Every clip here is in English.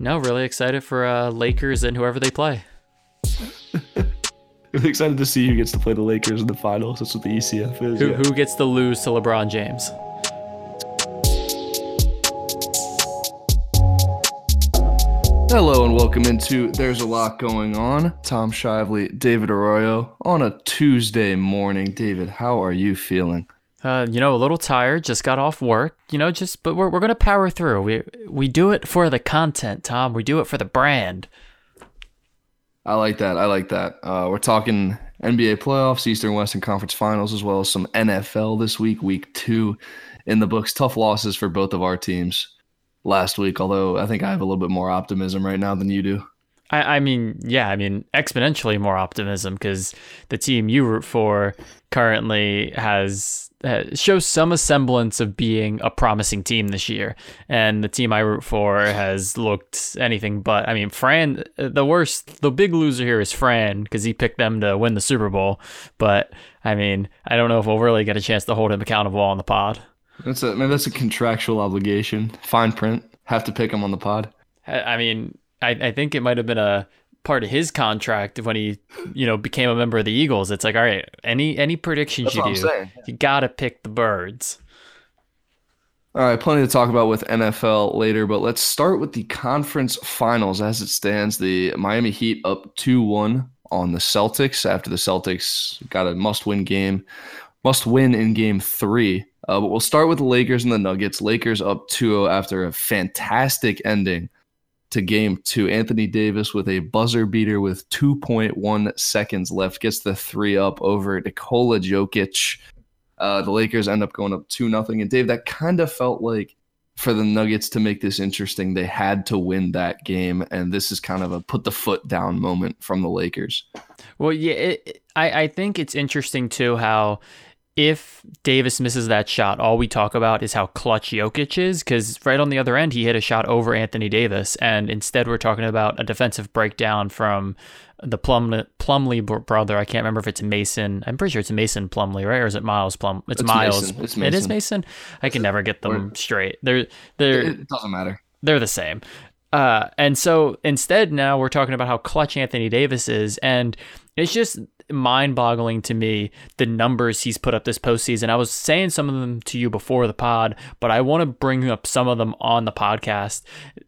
No, really excited for uh, Lakers and whoever they play. Really excited to see who gets to play the Lakers in the finals. That's what the ECF is. Who, yeah. who gets to lose to LeBron James? Hello and welcome into There's a Lot Going On. Tom Shively, David Arroyo on a Tuesday morning. David, how are you feeling? Uh, you know, a little tired. Just got off work. You know, just but we're we're gonna power through. We we do it for the content, Tom. We do it for the brand. I like that. I like that. Uh, we're talking NBA playoffs, Eastern Western Conference Finals, as well as some NFL this week, week two in the books. Tough losses for both of our teams last week, although I think I have a little bit more optimism right now than you do. I, I mean, yeah, I mean, exponentially more optimism because the team you root for currently has, has shows some semblance of being a promising team this year, and the team I root for has looked anything but. I mean, Fran, uh, the worst, the big loser here is Fran because he picked them to win the Super Bowl. But I mean, I don't know if we'll really get a chance to hold him accountable on the pod. That's a maybe that's a contractual obligation. Fine print. Have to pick him on the pod. I I mean, I, I think it might have been a part of his contract when he, you know, became a member of the Eagles. It's like, all right, any any predictions That's you do, saying. you gotta pick the birds. All right, plenty to talk about with NFL later, but let's start with the conference finals as it stands. The Miami Heat up 2 1 on the Celtics after the Celtics got a must win game, must win in game three. Uh, but we'll start with the Lakers and the Nuggets. Lakers up 2 0 after a fantastic ending to game two. Anthony Davis with a buzzer beater with 2.1 seconds left gets the three up over Nikola Jokic. Uh, the Lakers end up going up two nothing. And Dave, that kind of felt like for the Nuggets to make this interesting, they had to win that game, and this is kind of a put the foot down moment from the Lakers. Well, yeah, it, I I think it's interesting too how if Davis misses that shot, all we talk about is how clutch Jokic is, because right on the other end, he hit a shot over Anthony Davis, and instead we're talking about a defensive breakdown from the Plum Plumlee brother. I can't remember if it's Mason. I'm pretty sure it's Mason Plumlee, right? Or is it Miles Plum? It's, It's Miles. Mason. It's It is Mason. Mason. I can never get them straight. They're they're It, it doesn't matter. they're the same. Uh, and so instead, now we're talking about how clutch Anthony Davis is, and it's just mind-boggling to me the numbers he's put up this postseason. I was saying some of them to you before the pod, but I want to bring up some of them on the podcast.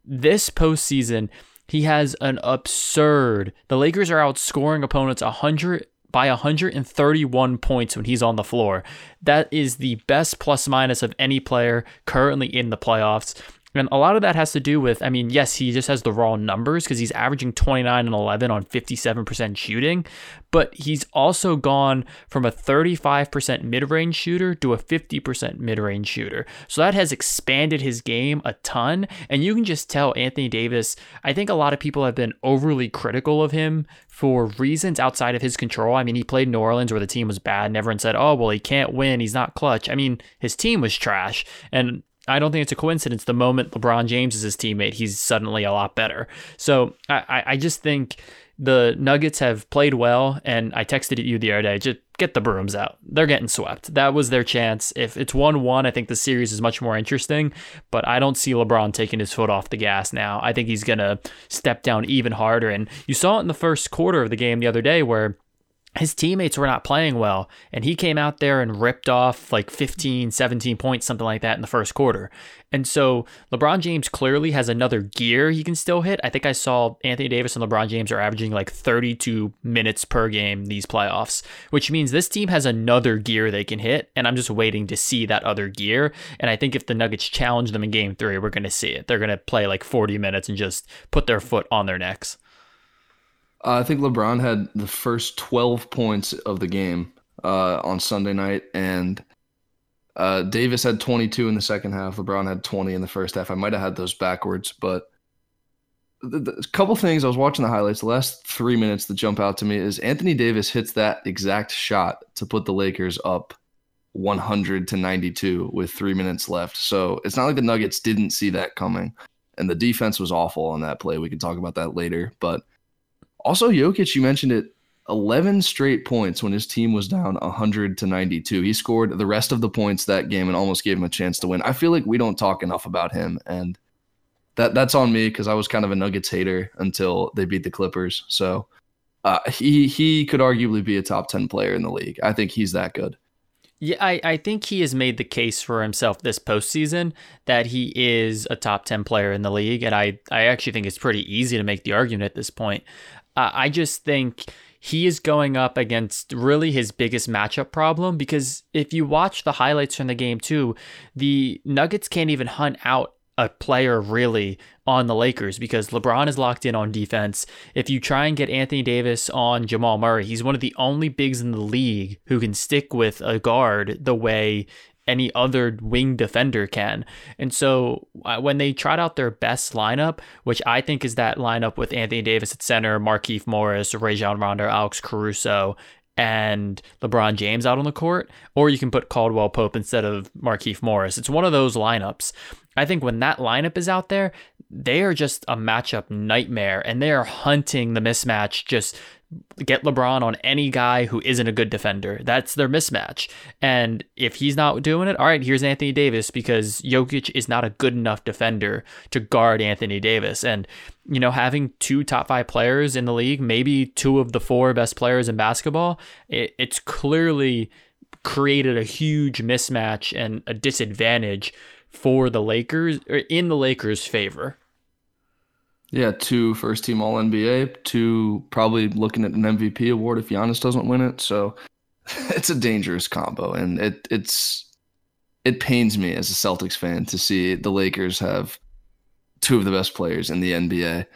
This postseason, he has an absurd. The Lakers are outscoring opponents 100 by 131 points when he's on the floor. That is the best plus minus of any player currently in the playoffs. And a lot of that has to do with, I mean, yes, he just has the raw numbers because he's averaging 29 and 11 on 57% shooting, but he's also gone from a 35% mid range shooter to a 50% mid range shooter. So that has expanded his game a ton. And you can just tell Anthony Davis, I think a lot of people have been overly critical of him for reasons outside of his control. I mean, he played New Orleans where the team was bad, and everyone said, oh, well, he can't win. He's not clutch. I mean, his team was trash. And I don't think it's a coincidence. The moment LeBron James is his teammate, he's suddenly a lot better. So I, I- just think the Nuggets have played well, and I texted at you the other day, just get the brooms out. They're getting swept. That was their chance. If it's 1 1, I think the series is much more interesting, but I don't see LeBron taking his foot off the gas now. I think he's to step down even harder. And you saw it in the first quarter of the game the other day where his teammates were not playing well and he came out there and ripped off like 15 17 points something like that in the first quarter. And so lebron james clearly has another gear he can still hit. I think i saw anthony davis and lebron james are averaging like 32 minutes per game these playoffs which means this team has another gear they can hit and i'm just waiting to see that other gear. And i think if the nuggets challenge them in game three we're going to see it. They're going to play like 40 minutes and just put their foot on their necks Uh, I think LeBron had the first 12 points of the game uh, on Sunday night, and uh, Davis had 22 in the second half. LeBron had 20 in the first half. I might have had those backwards, but a couple things I was watching the highlights. The last three minutes that jump out to me is Anthony Davis hits that exact shot to put the Lakers up 100 to 92 with three minutes left. So it's not like the Nuggets didn't see that coming, and the defense was awful on that play. We can talk about that later, but. Also, Jokic, you mentioned it, 11 straight points when his team was down 100 to 92. He scored the rest of the points that game and almost gave him a chance to win. I feel like we don't talk enough about him, and that that's on me because I was kind of a Nuggets hater until they beat the Clippers. So uh, he he could arguably be a top ten player in the league. I think he's that good. Yeah, I, I think he has made the case for himself this postseason that he is a top 10 player in the league. And I, I actually think it's pretty easy to make the argument at this point. Uh, I just think he is going up against really his biggest matchup problem because if you watch the highlights from the game too, the Nuggets can't even hunt out a player really on the Lakers because LeBron is locked in on defense. If you try and get Anthony Davis on Jamal Murray, he's one of the only bigs in the league who can stick with a guard the way any other wing defender can. And so uh, when they tried out their best lineup, which I think is that lineup with Anthony Davis at center, Markieff Morris, Rajon Rondo, Alex Caruso, and LeBron James out on the court, or you can put Caldwell Pope instead of Markieff Morris. It's one of those lineups. I think when that lineup is out there, they are just a matchup nightmare and they are hunting the mismatch just get LeBron on any guy who isn't a good defender. That's their mismatch. And if he's not doing it, all right, here's Anthony Davis because Jokic is not a good enough defender to guard Anthony Davis. And, you know, having two top five players in the league, maybe two of the four best players in basketball, it, it's clearly created a huge mismatch and a disadvantage for the Lakers or in the Lakers' favor. Yeah, two first team All NBA, two probably looking at an MVP award if Giannis doesn't win it. So it's a dangerous combo, and it it's it pains me as a Celtics fan to see the Lakers have two of the best players in the NBA.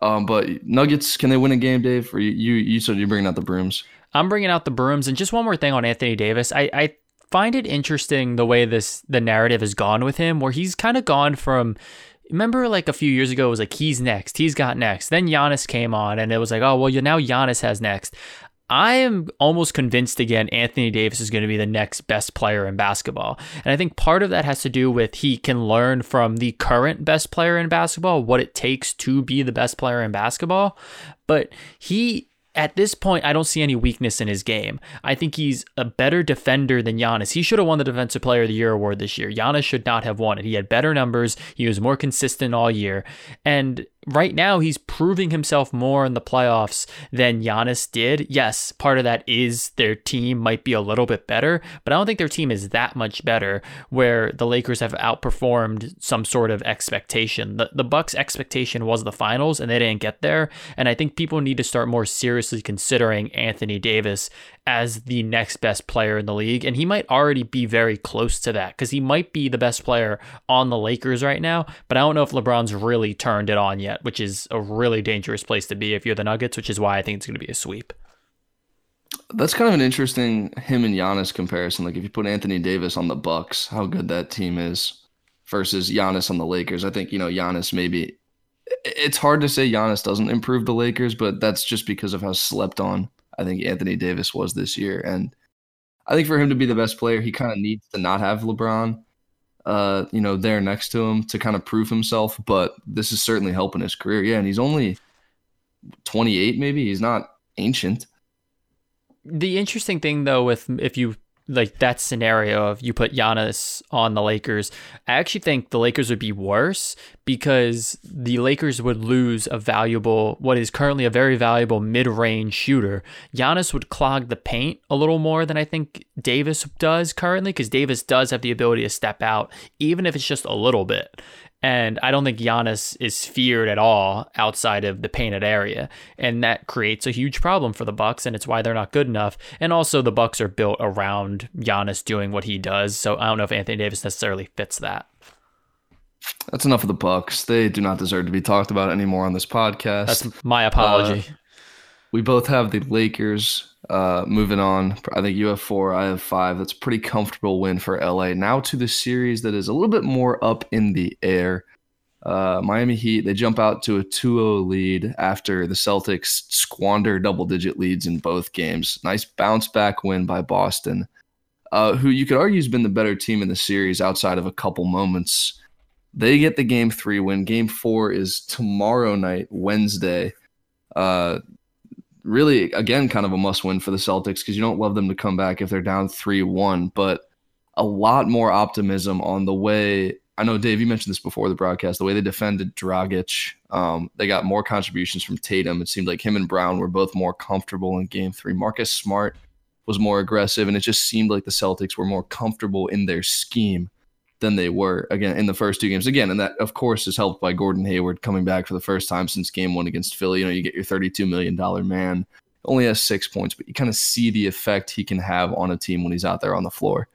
Um, but Nuggets, can they win a game, Dave? Or you you, said you're bringing out the brooms? I'm bringing out the brooms, and just one more thing on Anthony Davis. I I find it interesting the way this the narrative has gone with him, where he's kind of gone from remember like a few years ago it was like he's next he's got next then Giannis came on and it was like oh well now Giannis has next I am almost convinced again Anthony Davis is going to be the next best player in basketball. And I think part of that has to do with he can learn from the current best player in basketball what it takes to be the best player in basketball. But he at this point, I don't see any weakness in his game. I think he's a better defender than Giannis. He should have won the Defensive Player of the Year award this year. Giannis should not have won it. He had better numbers. He was more consistent all year. And right now he's proving himself more in the playoffs than Giannis did. Yes, part of that is their team might be a little bit better, but I don't think their team is that much better where the Lakers have outperformed some sort of expectation. The the Bucks expectation was the finals and they didn't get there, and I think people need to start more seriously considering Anthony Davis as the next best player in the league. And he might already be very close to that because he might be the best player on the Lakers right now. But I don't know if LeBron's really turned it on yet, which is a really dangerous place to be if you're the Nuggets, which is why I think it's going to be a sweep. That's kind of an interesting him and Giannis comparison. Like if you put Anthony Davis on the Bucks, how good that team is versus Giannis on the Lakers. I think, you know, Giannis maybe it's hard to say Giannis doesn't improve the Lakers, but that's just because of how slept on I think Anthony Davis was this year. And I think for him to be the best player, he kind of needs to not have LeBron, uh, you know, there next to him to kind of prove himself. But this is certainly helping his career. Yeah, and he's only 28, maybe. He's not ancient. The interesting thing, though, with if you like that scenario of you put Giannis on the Lakers, I actually think the Lakers would be worse because the Lakers would lose a valuable, what is currently a very valuable mid range shooter. Giannis would clog the paint a little more than I think Davis does currently because Davis does have the ability to step out, even if it's just a little bit. And I don't think Giannis is feared at all outside of the painted area. And that creates a huge problem for the Bucks, and it's why they're not good enough. And also the Bucks are built around Giannis doing what he does. So I don't know if Anthony Davis necessarily fits that. That's enough of the Bucks. They do not deserve to be talked about anymore on this podcast. That's my apology. Uh, we both have the Lakers uh, moving on, I think you have four, I have five. That's a pretty comfortable win for LA. Now to the series that is a little bit more up in the air. Uh, Miami Heat, they jump out to a 2 0 lead after the Celtics squander double digit leads in both games. Nice bounce back win by Boston, uh, who you could argue has been the better team in the series outside of a couple moments. They get the game three win. Game four is tomorrow night, Wednesday. Uh, really again kind of a must win for the Celtics because you don't love them to come back if they're down 3-1, but a lot more optimism on the way I know Dave, you mentioned this before the broadcast. The way they defended Dragic, um, they got more contributions from Tatum. It seemed like him and Brown were both more comfortable in Game Three. Marcus Smart was more aggressive, and it just seemed like the Celtics were more comfortable in their scheme than they were again in the first two games. Again, and that of course is helped by Gordon Hayward coming back for the first time since Game One against Philly. You know, you get your thirty-two million dollar man, only has six points, but you kind of see the effect he can have on a team when he's out there on the floor.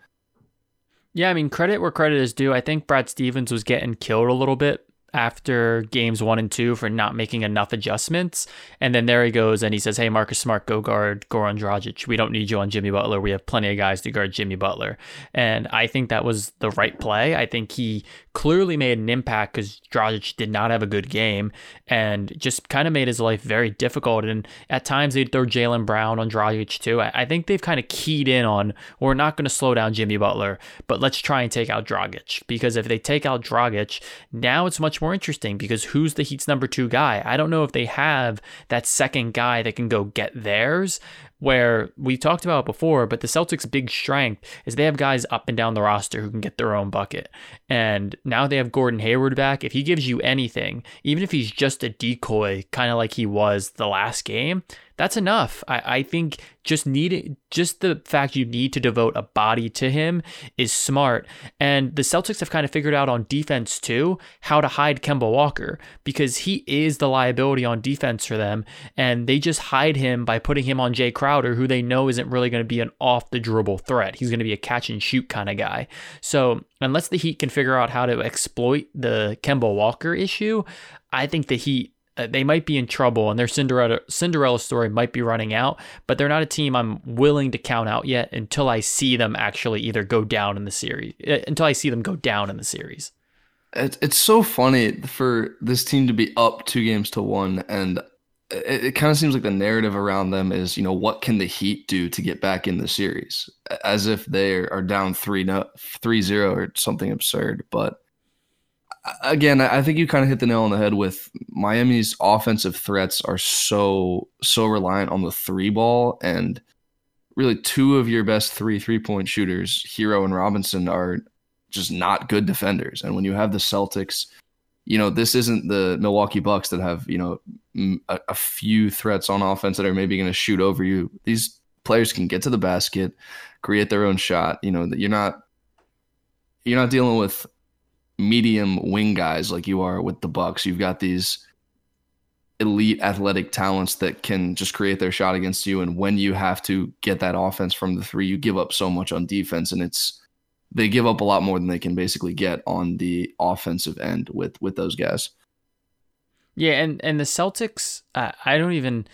Yeah, I mean, credit where credit is due. I think Brad Stevens was getting killed a little bit after games one and two for not making enough adjustments. And then there he goes and he says, Hey, Marcus Smart, go guard Goran Dragic. We don't need you on Jimmy Butler. We have plenty of guys to guard Jimmy Butler. And I think that was the right play. I think he clearly made an impact because Dragic did not have a good game and just kind of made his life very difficult. And at times they'd throw Jaylen Brown on Dragic too. I think they've kind of keyed in on we're not going to slow down Jimmy Butler, but let's try and take out Dragic because if they take out Dragic, now it's much more interesting because who's the Heat's number two guy? I don't know if they have that second guy that can go get theirs where we talked about before, but the Celtics' big strength is they have guys up and down the roster who can get their own bucket. And now they have Gordon Hayward back. If he gives you anything, even if he's just a decoy, kind of like he was the last game, that's enough. I, I think just needing just the fact you need to devote a body to him is smart. And the Celtics have kind of figured out on defense too how to hide Kemba Walker because he is the liability on defense for them. And they just hide him by putting him on Jae Crowder, who they know isn't really going to be an off the dribble threat. He's going to be a catch and shoot kind of guy. So unless the Heat can figure out how to exploit the Kemba Walker issue, I think the Heat they might be in trouble and their Cinderella Cinderella story might be running out, but they're not a team I'm willing to count out yet until I see them actually either go down in the series uh, until I see them go down in the series. It's it's so funny for this team to be up two games to one, and it, it kind of seems like the narrative around them is you know what can the Heat do to get back in the series, as if they are down three no three zero or something absurd, but again, I think you kind of hit the nail on the head with Miami's offensive threats are so so reliant on the three ball and really two of your best three three point shooters, Herro and Robinson are just not good defenders. And when you have the Celtics, you know, this isn't the Milwaukee Bucks that have, you know, a, a few threats on offense that are maybe going to shoot over you. These players can get to the basket, create their own shot, you know, that you're not you're not dealing with medium wing guys like you are with the Bucks. You've got these elite athletic talents that can just create their shot against you and when you have to get that offense from the 3 you give up so much on defense and it's they give up a lot more than they can basically get on the offensive end with with those guys. Yeah, and and the Celtics uh, I don't even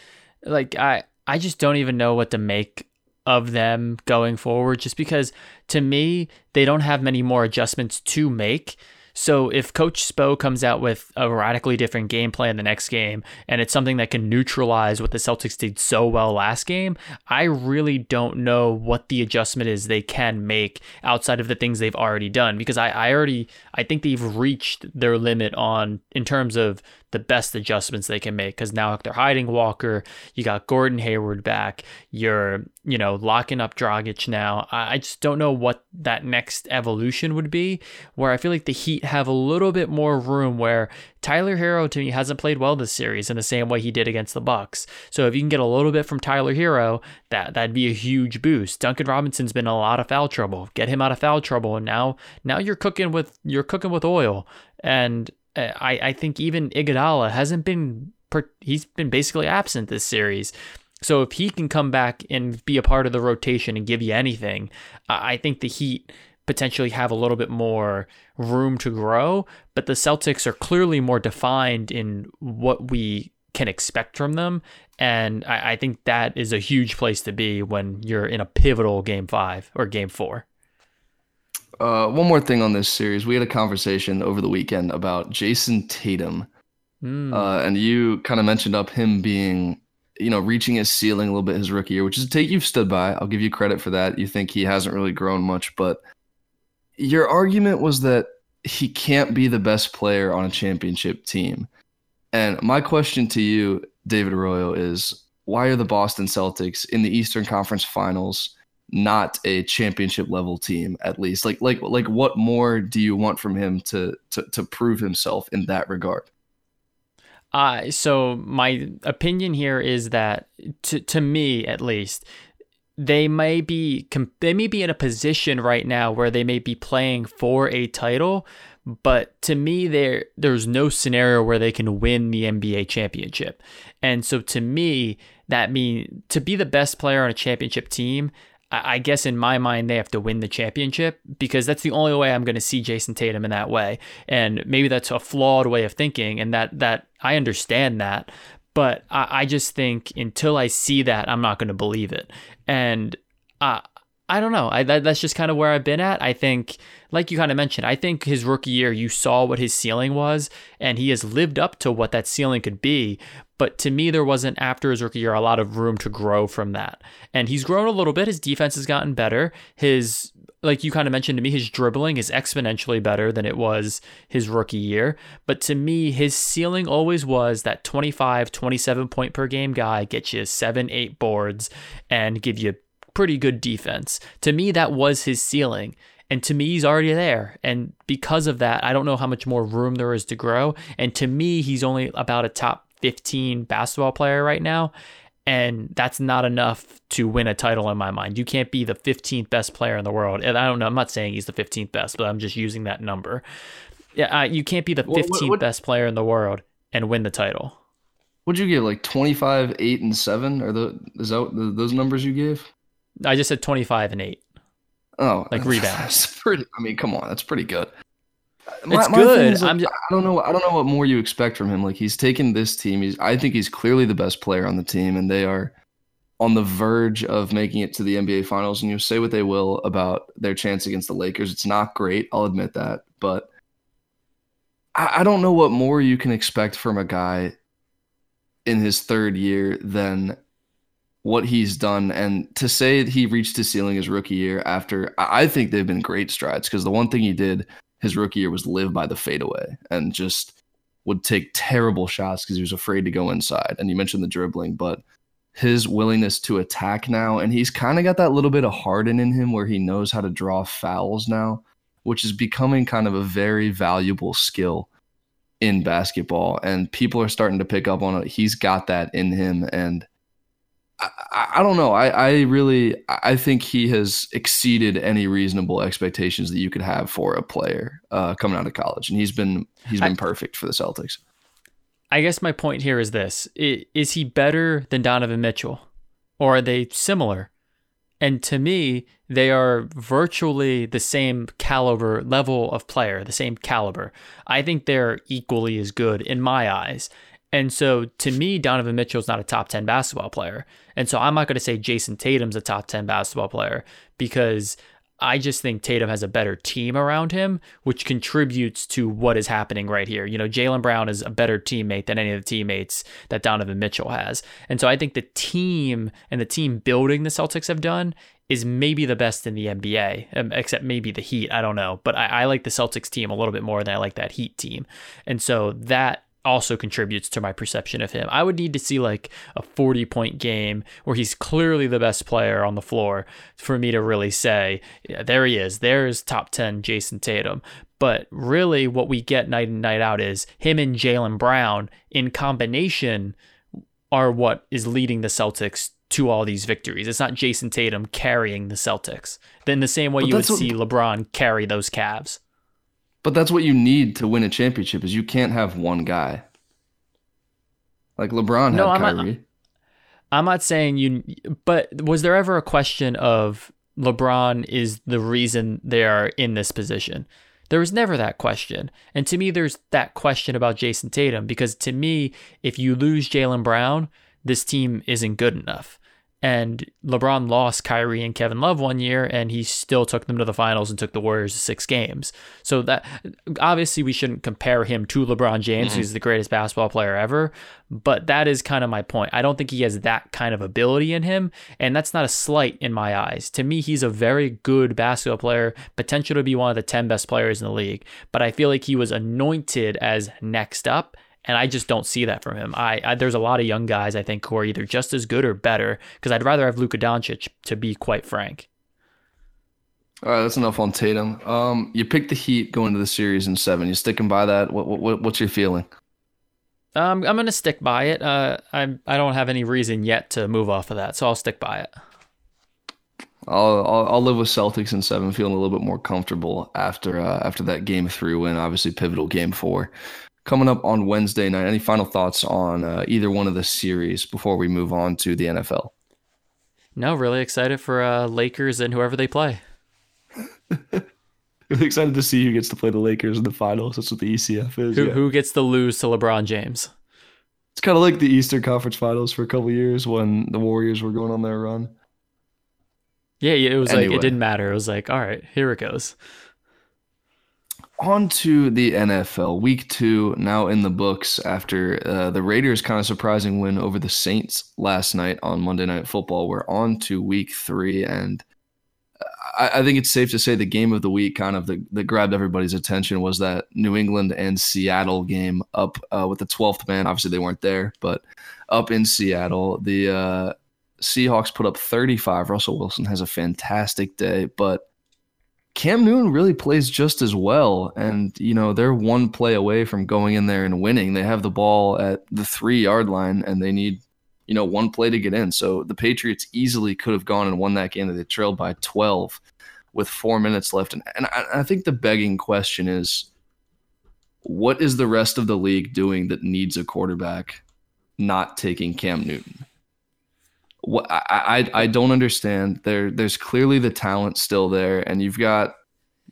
like I I just don't even know what to make of them going forward just because to me they don't have many more adjustments to make so if Coach Spo comes out with a radically different game plan the next game, and it's something that can neutralize what the Celtics did so well last game, I really don't know what the adjustment is they can make outside of the things they've already done. Because I, I already I think they've reached their limit on in terms of the best adjustments they can make because now they're hiding Walker. You got Gordon Hayward back. You're, you know, locking up Dragic now. I, I just don't know what that next evolution would be. Where I feel like the Heat have a little bit more room where Tyler Herro to me hasn't played well this series in the same way he did against the Bucks. So if you can get a little bit from Tyler Herro, that that'd be a huge boost. Duncan Robinson's been in a lot of foul trouble. Get him out of foul trouble, and now now you're cooking with you're cooking with oil. And Uh, I, I think even Iguodala hasn't been he's been basically absent this series. So if he can come back and be a part of the rotation and give you anything, I think the Heat potentially have a little bit more room to grow. But the Celtics are clearly more defined in what we can expect from them. And I, I think that is a huge place to be when you're in a pivotal game five or game four. Uh, one more thing on this series. We had a conversation over the weekend about Jayson Tatum. Mm. Uh, and you kind of mentioned up him being, you know, reaching his ceiling a little bit his rookie year, which is a take you've stood by. I'll give you credit for that. You think he hasn't really grown much, but your argument was that he can't be the best player on a championship team. And my question to you, David Arroyo, is why are the Boston Celtics in the Eastern Conference Finals not a championship level team at least. Like like like what more do you want from him to to to prove himself in that regard? Uh, so my opinion here is that to to me at least they may be they may be in a position right now where they may be playing for a title, but to me there there's no scenario where they can win the NBA championship. And so to me that mean to be the best player on a championship team, I guess in my mind they have to win the championship because that's the only way I'm going to see Jayson Tatum in that way. And maybe that's a flawed way of thinking, and that that I understand that, but I, I just think until I see that, I'm not going to believe it. And uh, I don't know. I that, that's just kind of where I've been at. I think, like you kind of mentioned, I think his rookie year, you saw what his ceiling was, and he has lived up to what that ceiling could be. But to me, there wasn't after his rookie year a lot of room to grow from that. And he's grown a little bit. His defense has gotten better. His like you kind of mentioned to me, his dribbling is exponentially better than it was his rookie year. But to me, his ceiling always was that 25, 27 point per game guy, get you seven, eight boards, and give you pretty good defense. To me, that was his ceiling. And to me, he's already there. And because of that, I don't know how much more room there is to grow. And to me, he's only about a top 15 basketball player right now. And that's not enough to win a title in my mind. You can't be the 15th best player in the world. And I don't know, I'm not saying he's the 15th best, but I'm just using that number. Yeah, uh, you can't be the 15th what, what, best player in the world and win the title. What'd you give? Like 25, 8, and 7? Are the, is that those numbers you gave? I just said 25 and 8. Oh, like rebounds. Pretty. I mean, come on, that's pretty good. My, it's good. Like, just, I don't know. I don't know what more you expect from him. Like he's taken this team. He's. I think he's clearly the best player on the team, and they are on the verge of making it to the NBA Finals. And you say what they will about their chance against the Lakers. It's not great. I'll admit that, but I, I don't know what more you can expect from a guy in his third year than what he's done and to say he reached his ceiling his rookie year after I think they've been great strides because the one thing he did his rookie year was live by the fadeaway and just would take terrible shots because he was afraid to go inside. And you mentioned the dribbling, but his willingness to attack now, and he's kind of got that little bit of Harden in him where he knows how to draw fouls now, which is becoming kind of a very valuable skill in basketball. And people are starting to pick up on it. He's got that in him. And I, I, don't know. I, I really I think he has exceeded any reasonable expectations that you could have for a player uh, coming out of college, and he's been he's been I, perfect for the Celtics. I guess my point here is this: is he better than Donovan Mitchell, or are they similar? And to me, they are virtually the same caliber level of player, the same caliber. I think they're equally as good in my eyes. And so to me, Donovan Mitchell's not a top 10 basketball player. And so I'm not going to say Jayson Tatum's a top 10 basketball player because I just think Tatum has a better team around him, which contributes to what is happening right here. You know, Jaylen Brown is a better teammate than any of the teammates that Donovan Mitchell has. And so I think the team and the team building the Celtics have done is maybe the best in the NBA, um, except maybe the Heat. I don't know. But I, I like the Celtics team a little bit more than I like that Heat team. And so that also contributes to my perception of him. I would need to see like a 40 point game where he's clearly the best player on the floor for me to really say, yeah, there he is. There's top 10 Jayson Tatum. But really, what we get night in, night out is him and Jaylen Brown in combination are what is leading the Celtics to all these victories. It's not Jayson Tatum carrying the Celtics. Then the same way but you would what... see LeBron carry those Cavs. But that's what you need to win a championship is you can't have one guy. Like LeBron no, had I'm Kyrie. Not, I'm not saying you but was there ever a question of LeBron is the reason they are in this position? There was never that question. And to me, there's that question about Jayson Tatum because to me, if you lose Jaylen Brown, this team isn't good enough. And LeBron lost Kyrie and Kevin Love one year, and he still took them to the finals and took the Warriors to six games. So that obviously we shouldn't compare him to LeBron James, mm-hmm. who's the greatest basketball player ever. But that is kind of my point. I don't think he has that kind of ability in him, and that's not a slight in my eyes. To me, he's a very good basketball player, potential to be one of the ten best players in the league. But I feel like he was anointed as next up and I just don't see that from him. I, I, there's a lot of young guys I think who are either just as good or better because I'd rather have Luka Doncic to be quite frank. All right, that's enough on Tatum. Um, you picked the Heat going to the series in seven. You sticking by that? What, what what's your feeling? Um, I'm gonna stick by it. Uh, I I don't have any reason yet to move off of that, so I'll stick by it. I'll, I'll, I'll live with Celtics in seven, feeling a little bit more comfortable after uh, after that game three win. Obviously, pivotal game four coming up on Wednesday night. Any final thoughts on uh, either one of the series before we move on to the NFL? No, really excited for uh, Lakers and whoever they play. really excited to see who gets to play the Lakers in the finals. That's what the ECF is. Who, yeah. who gets to lose to LeBron James? It's kind of like the Eastern Conference Finals for a couple years when the Warriors were going on their run. Yeah, it was anyway. like it didn't matter. It was like, all right, here it goes. On to the NFL. Week two now in the books after uh, the Raiders' kind of surprising win over the Saints last night on Monday Night Football. We're on to week three, and I, I think it's safe to say the game of the week, kind of that grabbed everybody's attention, was that New England and Seattle game up uh, with the 12th man. Obviously, they weren't there, but up in Seattle. The uh, Seahawks put up 35. Russell Wilson has a fantastic day, but Cam Newton really plays just as well. And, you know, they're one play away from going in there and winning. They have the ball at the three yard line and they need, you know, one play to get in. So the Patriots easily could have gone and won that game that they trailed by 12 with four minutes left. And, and I, I think the begging question is what is the rest of the league doing that needs a quarterback not taking Cam Newton? I, I don't understand. There there's clearly the talent still there, and you've got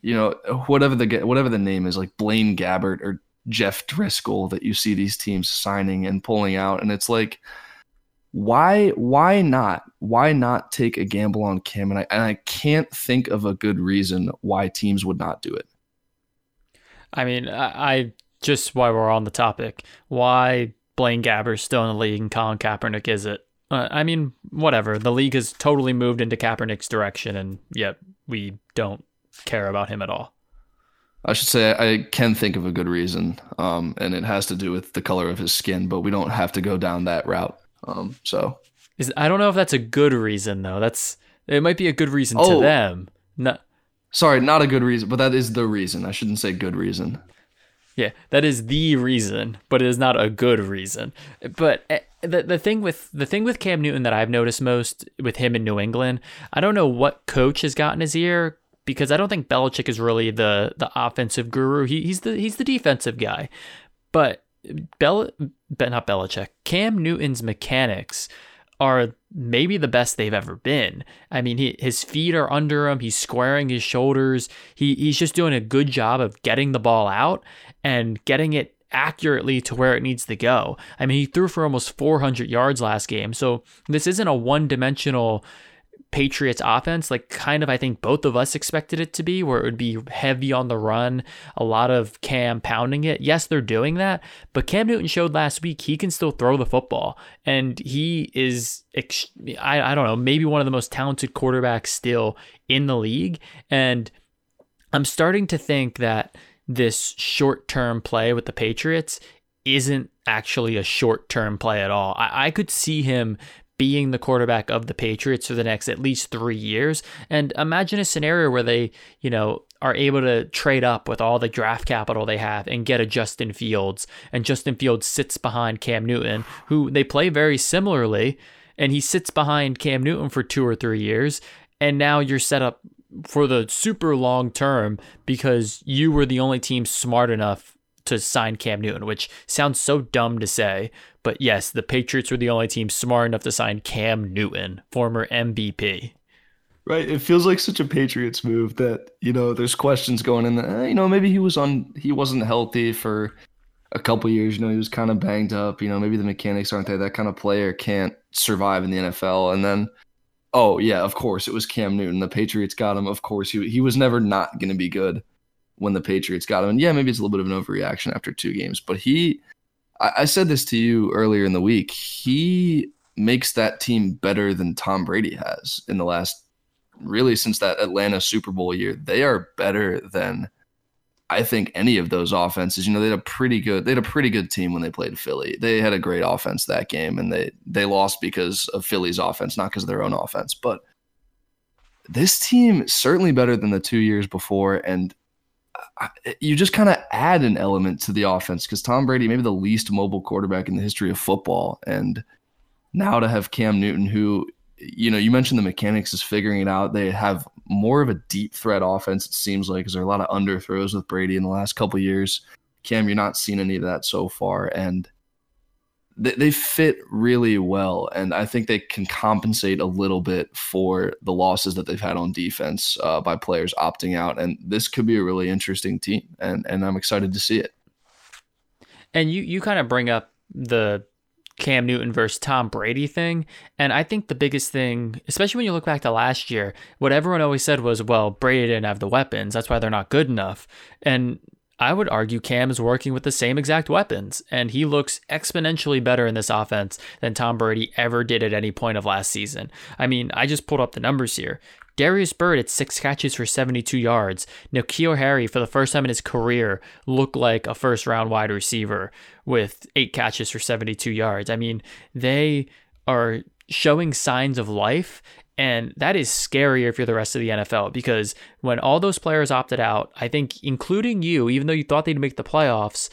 you know whatever the whatever the name is like Blaine Gabbert or Jeff Driskel that you see these teams signing and pulling out, and it's like why why not why not take a gamble on Cam? And I and I can't think of a good reason why teams would not do it. I mean, I, I just why we're on the topic. Why Blaine Gabbert's still in the league and Colin Kaepernick is it? Uh, I mean, whatever. The league has totally moved into Kaepernick's direction, and yet we don't care about him at all. I should say I can think of a good reason, um, and it has to do with the color of his skin, but we don't have to go down that route. Um, so, Is, I don't know if that's a good reason though. That's it might be a good reason oh, to them. No, sorry, not a good reason, but that is the reason. I shouldn't say good reason. Yeah, that is the reason, but it is not a good reason. But eh, the the thing with the thing with Cam Newton that I've noticed most with him in New England, I don't know what coach has gotten his ear because I don't think Belichick is really the the offensive guru. He, he's the he's the defensive guy. But Bel not Belichick, Cam Newton's mechanics are maybe the best they've ever been. I mean, he, his feet are under him. He's squaring his shoulders. He, he's just doing a good job of getting the ball out and getting it accurately to where it needs to go. I mean, he threw for almost 400 yards last game. So this isn't a one dimensional Patriots offense, like kind of I think both of us expected it to be, where it would be heavy on the run, a lot of Cam pounding it. Yes, they're doing that, but Cam Newton showed last week he can still throw the football, and he is I, I don't know maybe one of the most talented quarterbacks still in the league, and I'm starting to think that this short term play with the Patriots isn't actually a short term play at all. I, I could see him being the quarterback of the Patriots for the next at least three years. And imagine a scenario where they, you know, are able to trade up with all the draft capital they have and get a Justin Fields. And Justin Fields sits behind Cam Newton, who they play very similarly. And he sits behind Cam Newton for two or three years. And now you're set up for the super long term because you were the only team smart enough to sign Cam Newton, which sounds so dumb to say, but yes, the Patriots were the only team smart enough to sign Cam Newton, former MVP. Right. It feels like such a Patriots move that, you know, there's questions going in that, eh, you know, maybe he was on, he wasn't healthy for a couple years. You know, he was kind of banged up. You know, maybe the mechanics aren't there. That kind of player can't survive in the NFL. And then, oh, yeah, of course, it was Cam Newton. The Patriots got him. Of course, he, he was never not going to be good when the Patriots got him. And yeah, maybe it's a little bit of an overreaction after two games, but he, I, I said this to you earlier in the week. He makes that team better than Tom Brady has in the last really since that Atlanta Super Bowl year. They are better than I think any of those offenses. You know, they had a pretty good they had a pretty good team when they played Philly. They had a great offense that game and they they lost because of Philly's offense, not because of their own offense. But this team certainly better than the two years before, and you just kind of add an element to the offense because Tom Brady, maybe the least mobile quarterback in the history of football, and now to have Cam Newton, who you know, you mentioned the mechanics is figuring it out. They have more of a deep threat offense. It seems like because there are a lot of underthrows with Brady in the last couple years. Cam, you're not seeing any of that so far, and they, they fit really well. And I think they can compensate a little bit for the losses that they've had on defense uh, by players opting out. And this could be a really interesting team, and and I'm excited to see it. And you you kind of bring up the Cam Newton versus Tom Brady thing. And I think the biggest thing, especially when you look back to last year, what everyone always said was, well, Brady didn't have the weapons. That's why they're not good enough. And I would argue Cam is working with the same exact weapons, and he looks exponentially better in this offense than Tom Brady ever did at any point of last season. I mean, I just pulled up the numbers here. Darius Byrd at six catches for 72 yards. N'Keal Harry, for the first time in his career, looked like a first round wide receiver with eight catches for 72 yards. I mean, they are showing signs of life and that is scarier if you're the rest of the NFL because when all those players opted out, I think including you, even though you thought they'd make the playoffs,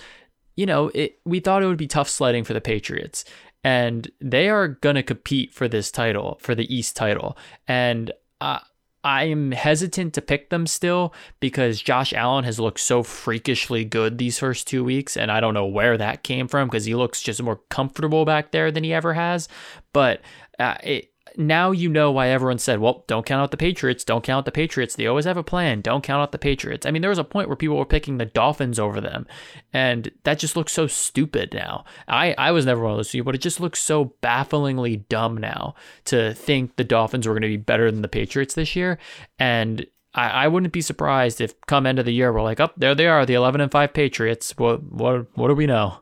you know, it, we thought it would be tough sledding for the Patriots. And they are going to compete for this title, for the East title. And uh, I am hesitant to pick them still because Josh Allen has looked so freakishly good these first two weeks, and I don't know where that came from because he looks just more comfortable back there than he ever has. But uh, it, now you know why everyone said, well, don't count out the Patriots. Don't count out the Patriots. They always have a plan. Don't count out the Patriots. I mean, there was a point where people were picking the Dolphins over them. And that just looks so stupid now. I, I was never one of those people, but it just looks so bafflingly dumb now to think the Dolphins were going to be better than the Patriots this year. And I, I wouldn't be surprised if come end of the year, we're like, oh, there they are, the 11 and 5 Patriots. What, what, what do we know?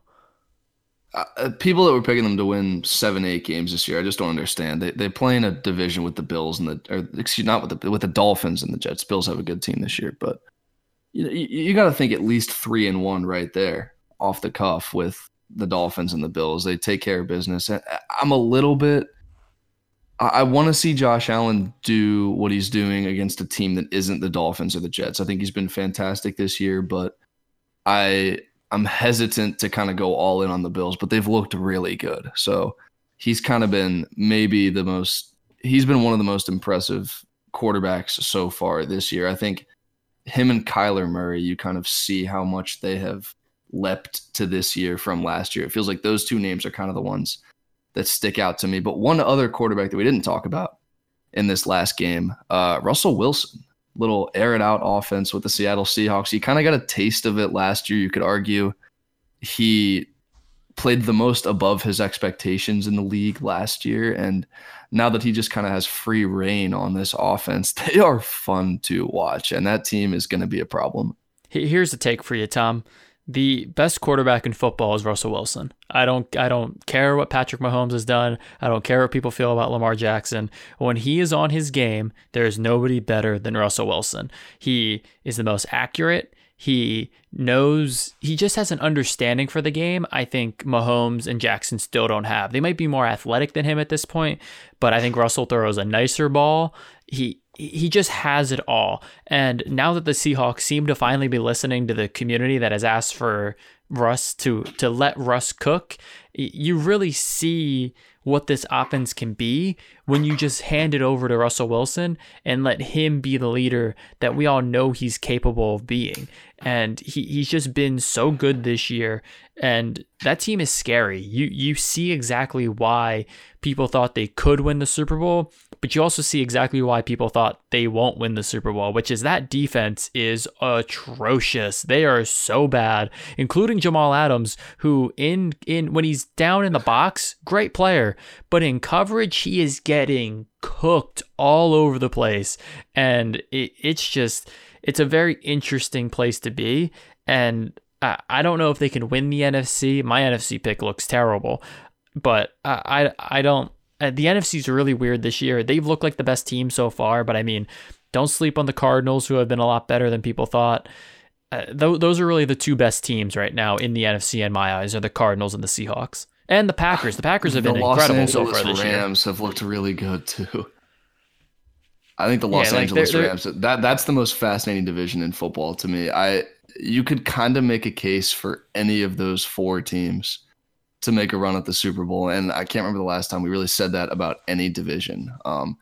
Uh, people that were picking them to win seven, eight games this year, I just don't understand. They they play in a division with the Bills and the or excuse not with the with the Dolphins and the Jets. Bills have a good team this year, but you you, got to think at least three and one right there off the cuff with the Dolphins and the Bills. They take care of business. I'm a little bit. I want to see Josh Allen do what he's doing against a team that isn't the Dolphins or the Jets. I think he's been fantastic this year, but I I'm hesitant to kind of go all in on the Bills, but they've looked really good. So he's kind of been maybe the most he's been one of the most impressive quarterbacks so far this year. I think him and Kyler Murray, you kind of see how much they have leapt to this year from last year. It feels like those two names are kind of the ones that stick out to me. But one other quarterback that we didn't talk about in this last game, uh, Russell Wilson little air it out offense with the Seattle Seahawks. He kind of got a taste of it last year, you could argue. He played the most above his expectations in the league last year. And now that he just kind of has free reign on this offense, they are fun to watch. And that team is going to be a problem. Here's a take for you, Tom the best quarterback in football is Russell Wilson. I don't I don't care what Patrick Mahomes has done. I don't care what people feel about Lamar Jackson. When he is on his game, there is nobody better than Russell Wilson. He is the most accurate. He knows he just has an understanding for the game. I think Mahomes and Jackson still don't have. They might be more athletic than him at this point, but I think Russell throws a nicer ball. He he just has it all. And now that the Seahawks seem to finally be listening to the community that has asked for Russ to to let Russ cook, you really see what this offense can be when you just hand it over to Russell Wilson and let him be the leader that we all know he's capable of being. And he, he's just been so good this year. And that team is scary. You you see exactly why people thought they could win the Super Bowl, but you also see exactly why people thought they won't win the Super Bowl, which is that defense is atrocious. They are so bad, including Jamal Adams, who in in when he's down in the box, great player, but in coverage he is getting cooked all over the place, and it, it's just it's a very interesting place to be, and I, I don't know if they can win the NFC. My NFC pick looks terrible, but I I, I don't. Uh, the NFC is really weird this year. They've looked like the best team so far, but I mean, don't sleep on the Cardinals, who have been a lot better than people thought. Uh, th- those are really the two best teams right now in the NFC in my eyes are the Cardinals and the Seahawks and the Packers. The Packers have the been Los incredible Angeles so far this Rams year. have looked really good too. I think the Los Yeah, like, Angeles they're- they're- Rams that that's the most fascinating division in football to me. I you could kind of make a case for any of those four teams to make a run at the Super Bowl, and I can't remember the last time we really said that about any division. Um,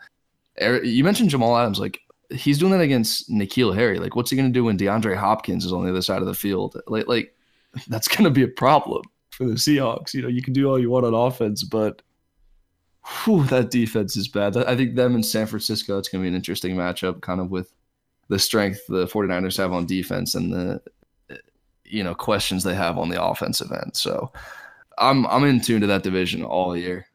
you mentioned Jamal Adams, like he's doing that against N'Keal Harry. Like, what's he going to do when DeAndre Hopkins is on the other side of the field? Like, like that's going to be a problem for the Seahawks. You know, you can do all you want on offense, but whew, that defense is bad. I think them in San Francisco, it's going to be an interesting matchup, kind of with the strength the 49ers have on defense and the you know questions they have on the offensive end. So I'm I'm in tune to that division all year.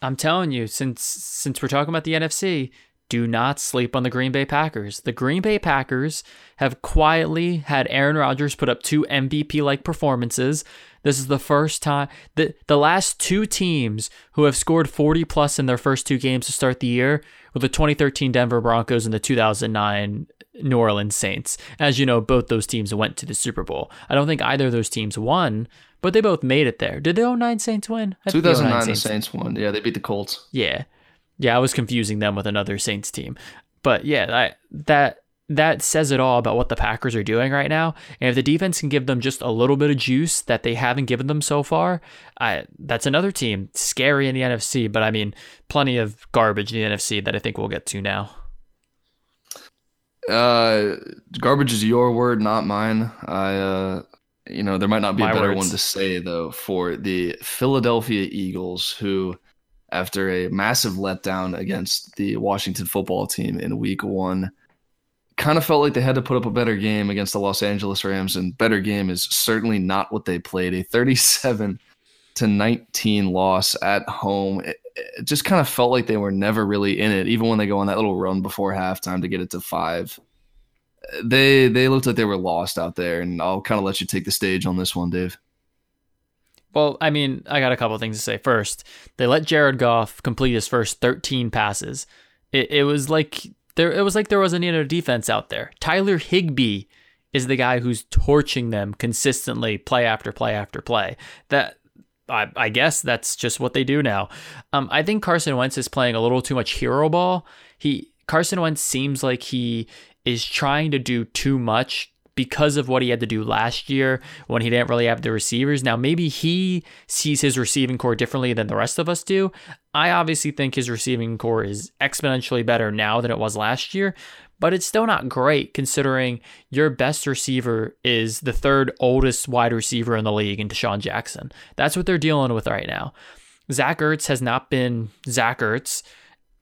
I'm telling you, since since we're talking about the NFC, do not sleep on the Green Bay Packers. The Green Bay Packers have quietly had Aaron Rodgers put up two MVP like performances. This is the first time the the last two teams who have scored 40 plus in their first two games to start the year were the 2013 Denver Broncos and the 2009 New Orleans Saints. As you know, both those teams went to the Super Bowl. I don't think either of those teams won, but they both made it there. Did the 09 Saints win? I think the 09 2009 the Saints won. Yeah, they beat the Colts. yeah. Yeah, I was confusing them with another Saints team. But yeah, I, that that says it all about what the Packers are doing right now. And if the defense can give them just a little bit of juice that they haven't given them so far, I that's another team scary in the NFC, but I mean, plenty of garbage in the NFC that I think we'll get to now. Uh, garbage is your word, not mine. I, uh, you know, there might not be My a better words. one to say though for the Philadelphia Eagles, who, after a massive letdown against the Washington Football Team in Week One, kind of felt like they had to put up a better game against the Los Angeles Rams, and better game is certainly not what they played. A thirty-seven to nineteen loss at home. It, it just kind of felt like they were never really in it, even when they go on that little run before halftime to get it to five they they looked like they were lost out there, and I'll kind of let you take the stage on this one, Dave. Well, I mean, I got a couple things to say. First, they let Jared Goff complete his first 13 passes. It, it was like there it was like there wasn't any defense out there. Tyler Higbee is the guy who's torching them consistently, play after play after play. That I, I guess that's just what they do now. Um, I think Carson Wentz is playing a little too much hero ball. He Carson Wentz seems like he is trying to do too much because of what he had to do last year when he didn't really have the receivers. Now, maybe he sees his receiving corps differently than the rest of us do. I obviously think his receiving corps is exponentially better now than it was last year, but it's still not great considering your best receiver is the third oldest wide receiver in the league in DeSean Jackson. That's what they're dealing with right now. Zach Ertz has not been Zach Ertz.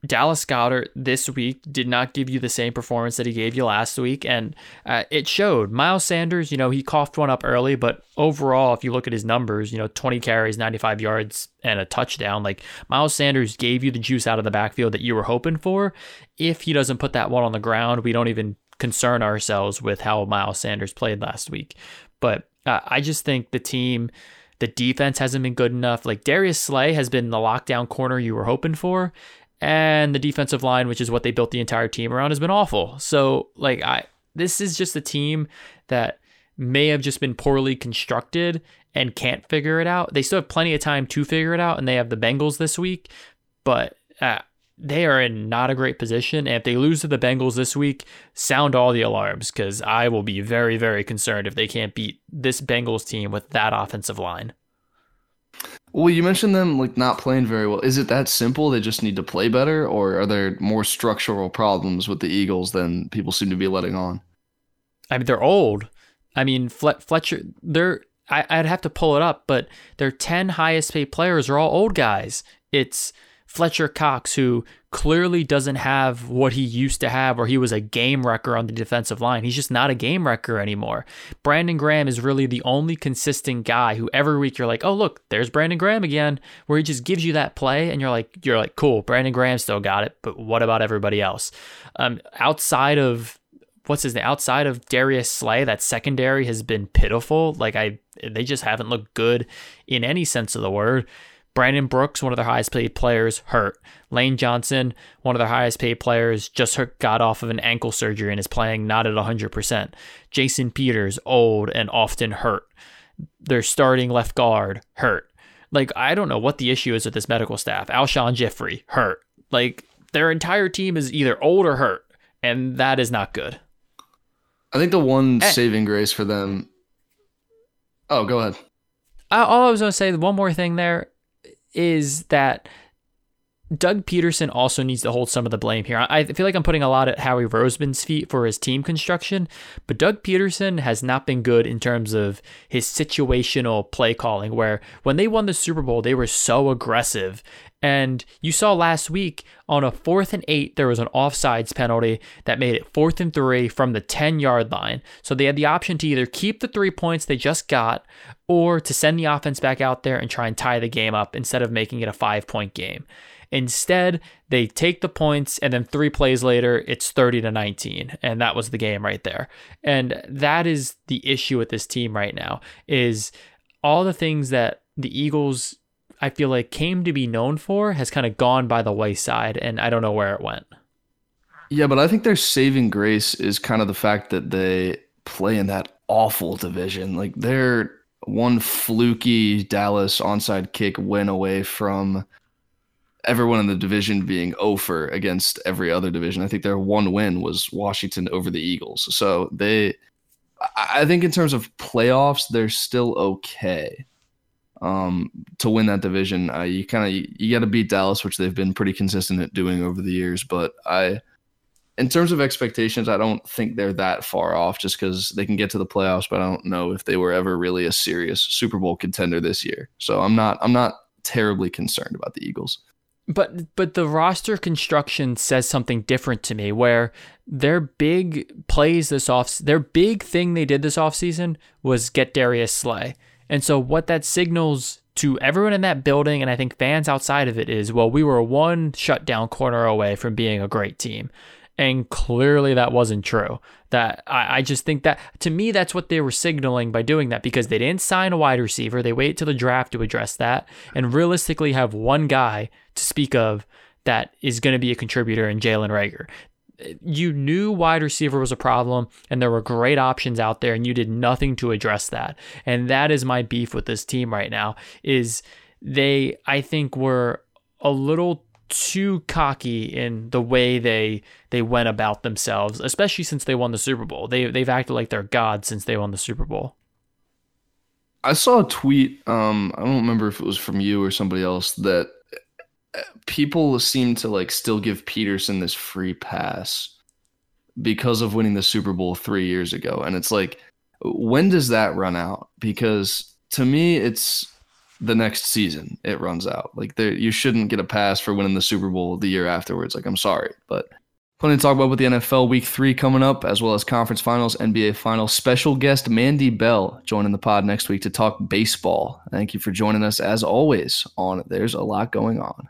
Dallas Goedert this week did not give you the same performance that he gave you last week, and uh, it showed. Miles Sanders, you know, he coughed one up early, but overall, if you look at his numbers, you know, 20 carries, 95 yards, and a touchdown, like Miles Sanders gave you the juice out of the backfield that you were hoping for. If he doesn't put that one on the ground, we don't even concern ourselves with how Miles Sanders played last week. But uh, I just think the team. The defense hasn't been good enough. Like Darius Slay has been the lockdown corner you were hoping for and the defensive line, which is what they built the entire team around, has been awful. So, like, I this is just a team that may have just been poorly constructed and can't figure it out. They still have plenty of time to figure it out, and they have the Bengals this week, but uh, they are in not a great position. And if they lose to the Bengals this week, sound all the alarms because I will be very, very concerned if they can't beat this Bengals team with that offensive line. Well, you mentioned them like not playing very well. Is it that simple? They just need to play better, or are there more structural problems with the Eagles than people seem to be letting on? I mean, they're old. I mean, Fle- Fletcher, they're, I, I'd have to pull it up, but their 10 highest paid players are all old guys. It's Fletcher Cox, who clearly doesn't have what he used to have, where he was a game wrecker on the defensive line. He's just not a game wrecker anymore. Brandon Graham is really the only consistent guy who every week you're like, oh look, there's Brandon Graham again, where he just gives you that play, and you're like, you're like, cool, Brandon Graham still got it, but what about everybody else? Um, outside of what's his name outside of Darius Slay, that secondary has been pitiful. Like I, they just haven't looked good in any sense of the word. Brandon Brooks, one of their highest paid players, hurt. Lane Johnson, one of their highest paid players, just hurt, got off of an ankle surgery and is playing not at 100%. Jason Peters, old and often hurt. Their starting left guard, hurt. Like, I don't know what the issue is with this medical staff. Alshon Jeffery, hurt. Like, their entire team is either old or hurt, and that is not good. I think the one and, saving grace for them. Oh, go ahead. all I was going to say, one more thing there is that Doug Pederson also needs to hold some of the blame here. I feel like I'm putting a lot at Howie Roseman's feet for his team construction, but Doug Pederson has not been good in terms of his situational play calling, where when they won the Super Bowl, they were so aggressive. And you saw last week on a fourth and eight, there was an offsides penalty that made it fourth and three from the 10 yard line. So they had the option to either keep the three points they just got or to send the offense back out there and try and tie the game up instead of making it a five point game. Instead, they take the points and then three plays later, it's 30 to 19. And that was the game right there. And that is the issue with this team right now is all the things that the Eagles I feel like came to be known for has kind of gone by the wayside and I don't know where it went. Yeah, but I think their saving grace is kind of the fact that they play in that awful division. Like they're one fluky Dallas onside kick win away from everyone in the division being over against every other division. I think their one win was Washington over the Eagles. So they, I think in terms of playoffs, they're still okay. Um, to win that division, uh, you kind of you got to beat Dallas, which they've been pretty consistent at doing over the years. But I, in terms of expectations, I don't think they're that far off. Just because they can get to the playoffs, but I don't know if they were ever really a serious Super Bowl contender this year. So I'm not I'm not terribly concerned about the Eagles. But but the roster construction says something different to me where their big plays this off their big thing they did this offseason was get Darius Slay. And so what that signals to everyone in that building and I think fans outside of it is well we were one shutdown corner away from being a great team. And clearly that wasn't true. That I, I, just think that to me, that's what they were signaling by doing that because they didn't sign a wide receiver. They wait till the draft to address that and realistically have one guy to speak of that is going to be a contributor in Jalen Reagor You knew wide receiver was a problem and there were great options out there and you did nothing to address that. And that is my beef with this team right now is they I think were a little too cocky in the way they they went about themselves, especially since they won the Super Bowl. They they've acted like they're gods since they won the Super Bowl. I saw a tweet. Um, I don't remember if it was from you or somebody else that uh, people seem to like still give Pederson this free pass because of winning the Super Bowl three years ago, and it's like, when does that run out? Because to me, it's the next season it runs out. Like there, you shouldn't get a pass for winning the Super Bowl the year afterwards. Like I'm sorry, but plenty to talk about with the NFL Week Three coming up, as well as conference finals, NBA finals. Special guest Mandy Bell joining the pod next week to talk baseball. Thank you for joining us as always on There's a Lot Going On.